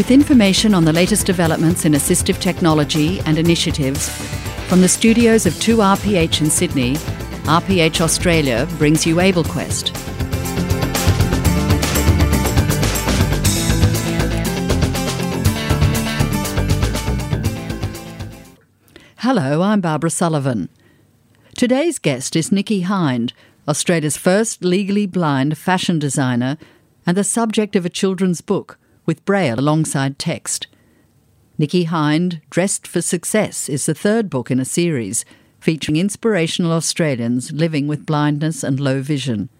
With information on the latest developments in assistive technology and initiatives, from the studios of 2RPH in Sydney, RPH Australia brings you AbleQuest. Hello, I'm Barbara Sullivan. Today's guest is Nikki Hind, Australia's first legally blind fashion designer and the subject of a children's book with braille alongside text. Nikki Hind, Dressed for Success, is the third book in a series featuring inspirational Australians living with blindness and low vision.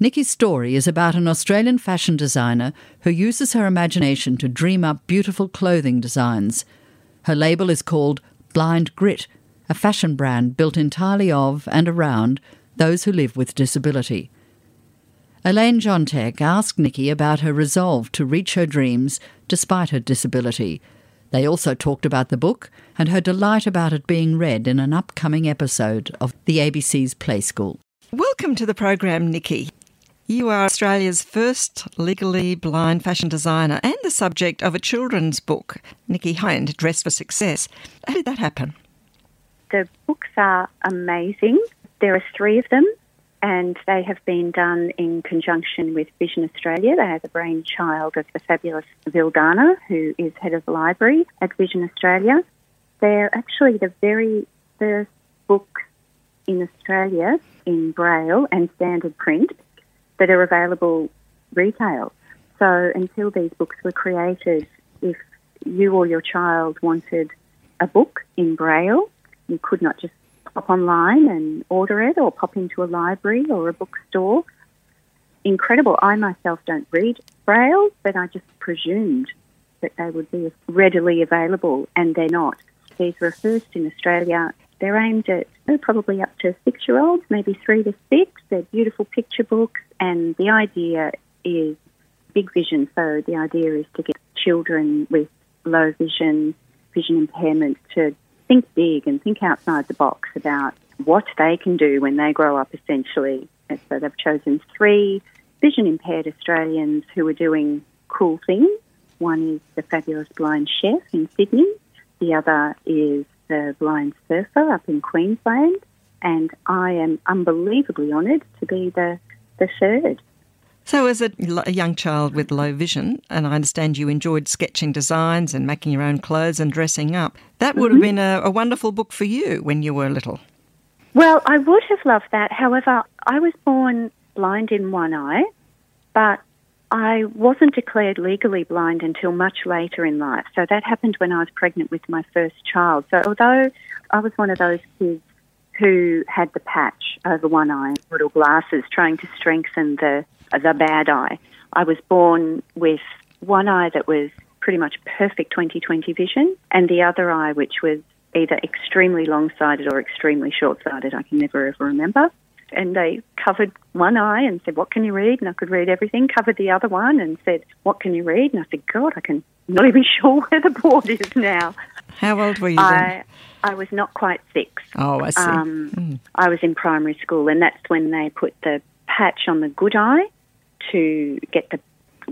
Nikki's story is about an Australian fashion designer who uses her imagination to dream up beautiful clothing designs. Her label is called Blind Grit, a fashion brand built entirely of and around those who live with disability. Elaine Jontek asked Nikki about her resolve to reach her dreams despite her disability. They also talked about the book and her delight about it being read in an upcoming episode of the ABC's Play School. Welcome to the program, Nikki. You are Australia's first legally blind fashion designer and the subject of a children's book, Nikki Hind, Dressed for Success. How did that happen? The books are amazing. There are three of them, and they have been done in conjunction with Vision Australia. They are the brainchild of the fabulous Vildana, who is head of the library at Vision Australia. They're actually the very first books in Australia in Braille and standard print that are available retail. So until these books were created, if you or your child wanted a book in Braille, you could not just pop online and order it or pop into a library or a bookstore. Incredible. I myself don't read Braille, but I just presumed that they would be readily available, and they're not. These were first in Australia. They're aimed at oh, probably up to six year olds, maybe three to six. They're beautiful picture books, and the idea is big vision. So the idea is to get children with low vision, vision impairment to think big and think outside the box about what they can do when they grow up, essentially. And so they've chosen three vision impaired Australians who are doing cool things. One is the fabulous blind chef in Sydney, the other is the blind surfer up in Queensland, and I am unbelievably honoured to be the, the third. So, as a, a, young child with low vision, and I understand you enjoyed sketching designs and making your own clothes and dressing up, that would have mm-hmm. been a, a wonderful book for you when you were little. Well, I would have loved that. However, I was born blind in one eye, but I wasn't declared legally blind until much later in life. So that happened when I was pregnant with my first child. So although I was one of those kids who had the patch over one eye, little glasses, trying to strengthen the the bad eye. I was born with one eye that was pretty much perfect 20/20 vision, and the other eye which was either extremely long sighted or extremely short sighted. I can never ever remember. And they covered one eye and said, What can you read? And I could read everything. Covered the other one and said, What can you read? And I said, God, I can not even sure where the board is now. How old were you I, I was not quite six. Oh, I see. Um, mm. I was in primary school, and that's when they put the patch on the good eye to get the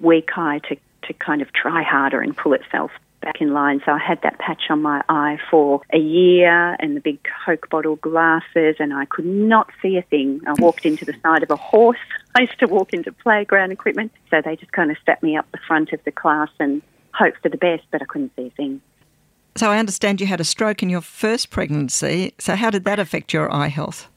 weak eye to, to kind of try harder and pull itself back in line. So I had that patch on my eye for a year and the big Coke bottle glasses, and I could not see a thing. I walked into the side of a horse. I used to walk into playground equipment. So they just kind of sat me up the front of the class and hoped for the best, but I couldn't see a thing. So I understand you had a stroke in your first pregnancy. So how did that affect your eye health?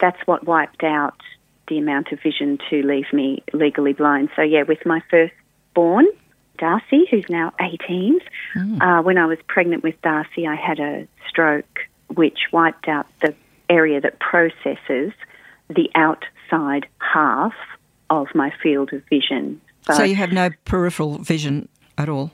That's what wiped out the amount of vision to leave me legally blind. So, yeah, with my firstborn, Darcy, who's now 18, mm. uh, when I was pregnant with Darcy, I had a stroke which wiped out the area that processes the outside half of my field of vision. So, so you have no peripheral vision at all?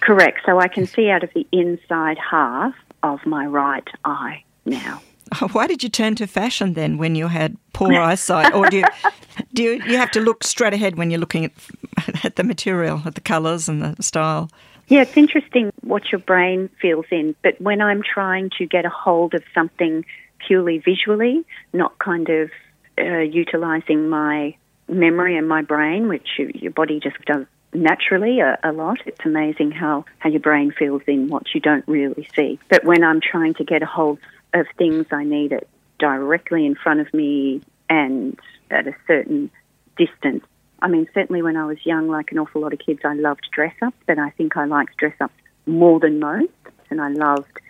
Correct. So I can see out of the inside half of my right eye now. Why did you turn to fashion then when you had poor eyesight? Or do you, do you, you have to look straight ahead when you're looking at, at the material, at the colours and the style? Yeah, it's interesting what your brain feels in. But when I'm trying to get a hold of something purely visually, not kind of uh, utilising my memory and my brain, which you, your body just does naturally a, a, lot. It's amazing how, how your brain fills in what you don't really see. But when I'm trying to get a hold of things, I need it directly in front of me and at a certain distance. I mean, certainly when I was young, like an awful lot of kids, I loved dress ups, but I think I liked dress ups more than most. And I loved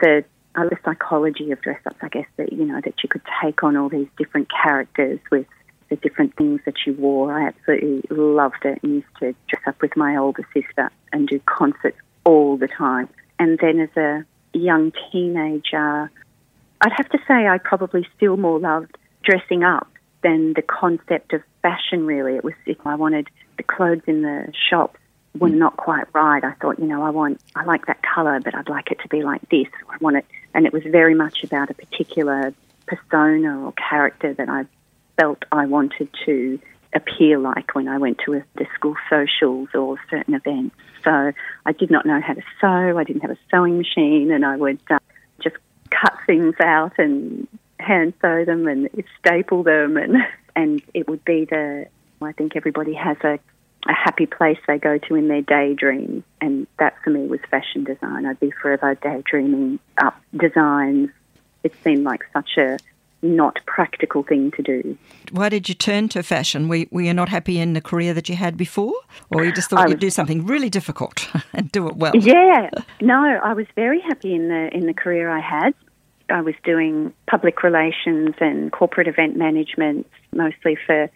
the, uh, the psychology of dress ups, I guess, that, you know, that you could take on all these different characters with the different things that you wore. I absolutely loved it and used to dress up with my older sister and do concerts all the time. And then as a young teenager, I'd have to say I probably still more loved dressing up than the concept of fashion, really. It was if I wanted the clothes in the shops were not quite right. I thought, you know, I want, I like that colour, but I'd like it to be like this. I want it, and it was very much about a particular persona or character that I felt I wanted to appear like when I went to a, the school socials or certain events. So I did not know how to sew. I didn't have a sewing machine, and I would uh, just cut things out and hand sew them and staple them, and and it would be the. I think everybody has a a happy place they go to in their daydream, and that for me was fashion design. I'd be forever daydreaming up designs. It seemed like such a not practical thing to do. Why did you turn to fashion? Were, were you not happy in the career that you had before? Or you just thought was, you'd do something really difficult and do it well? Yeah. No, I was very happy in the in the career I had. I was doing public relations and corporate event management, mostly for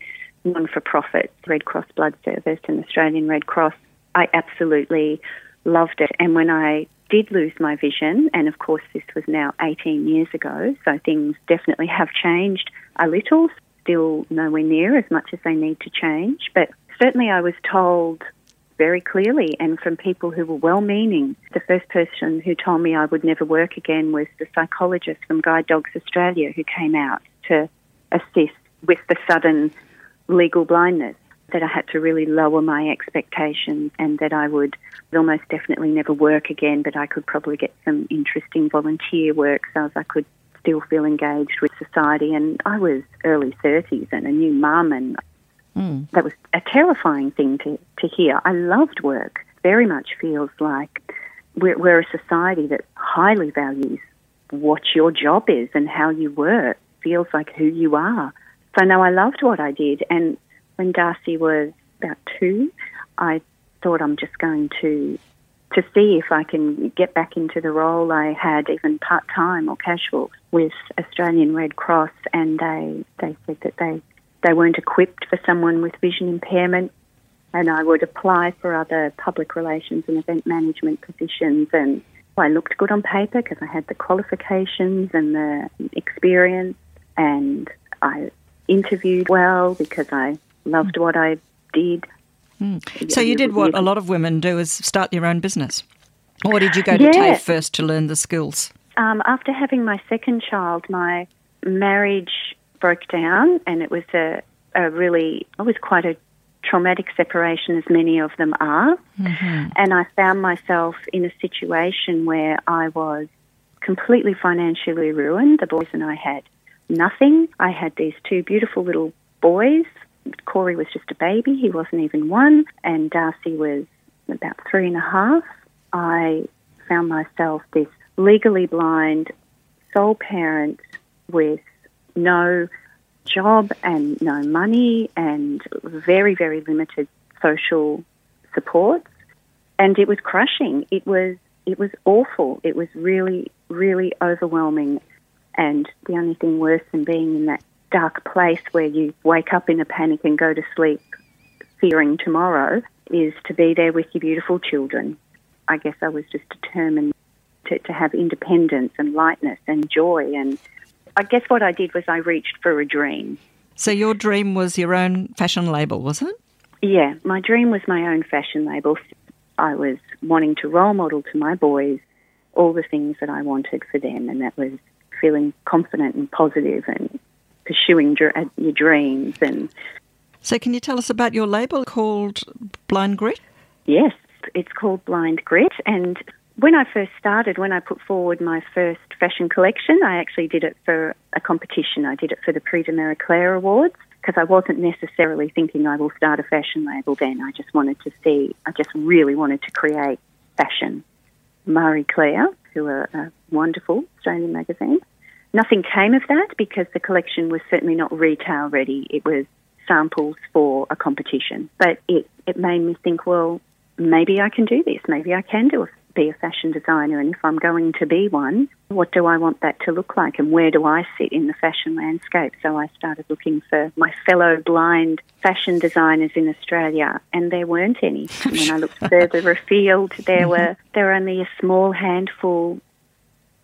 non for profit Red Cross Blood Service and Australian Red Cross. I absolutely loved it. And when I did lose my vision, and of course, this was now 18 years ago, so things definitely have changed a little, still nowhere near as much as they need to change. But certainly, I was told very clearly and from people who were well meaning. The first person who told me I would never work again was the psychologist from Guide Dogs Australia who came out to assist with the sudden legal blindness that I had to really lower my expectations and that I would almost definitely never work again, but I could probably get some interesting volunteer work so as I could still feel engaged with society. And I was early 30s and a new mum, and mm. that was a terrifying thing to, to hear. I loved work, very much feels like we're, we're a society that highly values what your job is and how you work, feels like who you are. So no, I loved what I did, and when Darcy was about two, I thought I'm just going to to see if I can get back into the role I had, even part time or casual, with Australian Red Cross, and they they said that they they weren't equipped for someone with vision impairment, and I would apply for other public relations and event management positions, and I looked good on paper because I had the qualifications and the experience, and I interviewed well because I loved what I did. Mm. So you did what a lot of women do is start your own business. Or did you go to yeah. TAFE first to learn the skills? Um, after having my second child, my marriage broke down and it was a, a really, it was quite a traumatic separation as many of them are. Mm-hmm. And I found myself in a situation where I was completely financially ruined. The boys and I had nothing. I had these two beautiful little boys Corey was just a baby, he wasn't even one, and Darcy was about three and a half. I found myself this legally blind sole parent with no job and no money and very, very limited social supports. And it was crushing. It was it was awful. It was really, really overwhelming. And the only thing worse than being in that dark place where you wake up in a panic and go to sleep fearing tomorrow is to be there with your beautiful children. I guess I was just determined to, to have independence and lightness and joy. And I guess what I did was I reached for a dream. So your dream was your own fashion label, was it? Yeah, my dream was my own fashion label. I was wanting to role model to my boys all the things that I wanted for them, and that was feeling confident and positive and pursuing dr- uh, your dreams. And so, can you tell us about your label called Blind Grit? Yes, it's called Blind Grit, and when I first started, when I put forward my first fashion collection, I actually did it for a competition. I did it for the Prix de Marie Claire Awards because I wasn't necessarily thinking I will start a fashion label then. I just wanted to see, I just really wanted to create fashion. Marie Claire, who are a wonderful Australian magazine. Nothing came of that because the collection was certainly not retail ready. It was samples for a competition. But it, it made me think, well, maybe I can do this. Maybe I can do a be a fashion designer, and if I'm going to be one, what do I want that to look like, and where do I sit in the fashion landscape? So I started looking for my fellow blind fashion designers in Australia, and there weren't any. when I looked further afield, there were there were only a small handful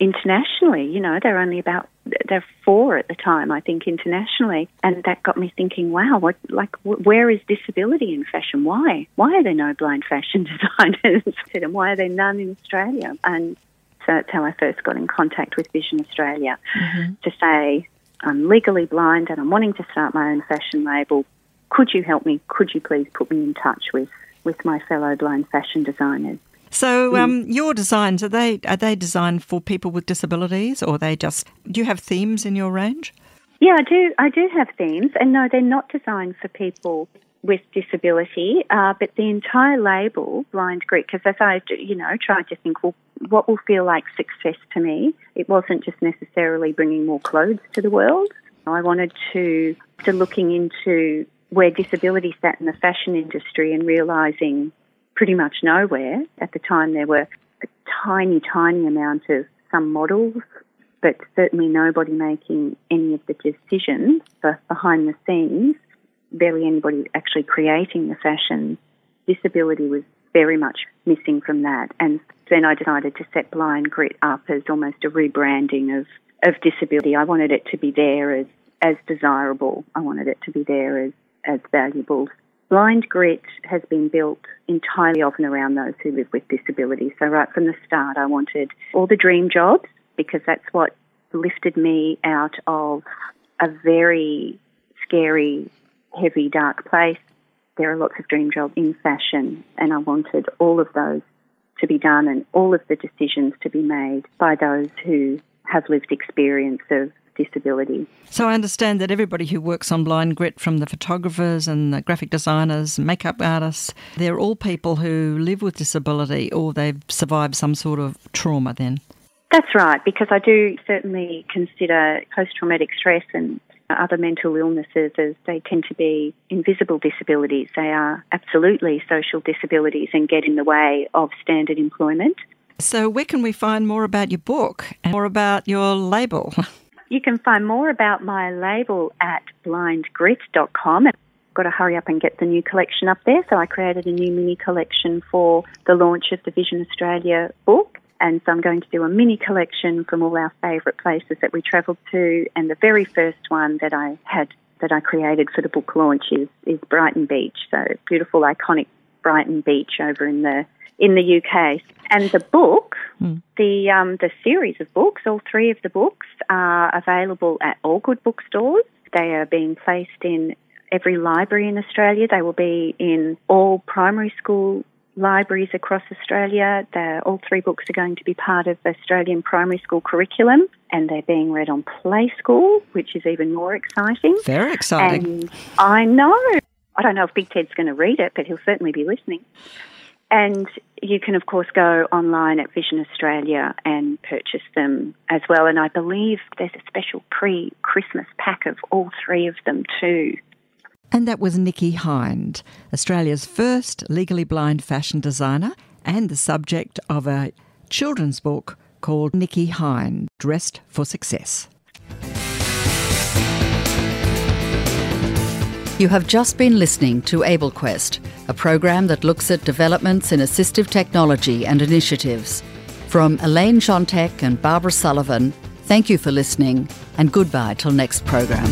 internationally. You know, there are only about they're four at the time, I think, internationally, and that got me thinking, wow, what like where is disability in fashion? Why why are there no blind fashion designers, and why are there none in Australia? And so that's how I first got in contact with Vision Australia mm-hmm. to say I'm legally blind and I'm wanting to start my own fashion label. Could you help me? Could you please put me in touch with with my fellow blind fashion designers? So, hmm. um, your designs are they are they designed for people with disabilities, or they just do you have themes in your range? Yeah, I do. I do have themes, and no, they're not designed for people with disability. Uh, but the entire label, Blind Grit, because as I, you know, tried to think, well, what will feel like success to me? It wasn't just necessarily bringing more clothes to the world. I wanted to to looking into where disability sat in the fashion industry and realizing pretty much nowhere. At the time, there were a tiny, tiny amount of some models, but certainly nobody making any of the decisions behind the scenes, barely anybody actually creating the fashion. Disability was very much missing from that. And then I decided to set Blind Grit up as almost a rebranding of, of disability. I wanted it to be there as, as desirable. I wanted it to be there as, as valuable Blind Grit has been built entirely of and around those who live with disability. So right from the start, I wanted all the dream jobs because that's what lifted me out of a very scary, heavy, dark place. There are lots of dream jobs in fashion, and I wanted all of those to be done and all of the decisions to be made by those who have lived experience of disability. So I understand that everybody who works on Blind Grit, from the photographers and the graphic designers, makeup artists, they're all people who live with disability or they've survived some sort of trauma then. That's right, because I do certainly consider post traumatic stress and other mental illnesses as they tend to be invisible disabilities. They are absolutely social disabilities and get in the way of standard employment. So, where can we find more about your book and more about your label? You can find more about my label at blindgrit.com. I've got to hurry up and get the new collection up there, so I created a new mini collection for the launch of the Vision Australia book. And so I'm going to do a mini collection from all our favourite places that we travelled to. And the very first one that I had that I created for the book launch is, is Brighton Beach. So beautiful, iconic Brighton Beach over in the in the UK. And the book, mm. the um, the series of books, all three of the books are available at all good bookstores. They are being placed in every library in Australia. They will be in all primary school libraries across Australia. They're, all three books are going to be part of the Australian primary school curriculum and they're being read on Play School, which is even more exciting. Very exciting. And I know. I don't know if Big Ted's going to read it, but he'll certainly be listening. And you can, of course, go online at Vision Australia and purchase them as well. And I believe there's a special pre Christmas pack of all three of them too. And that was Nikki Hind, Australia's first legally blind fashion designer and the subject of a children's book called Nikki Hind Dressed for Success. You have just been listening to AbleQuest, a program that looks at developments in assistive technology and initiatives. From Elaine Shontek and Barbara Sullivan, thank you for listening and goodbye till next program.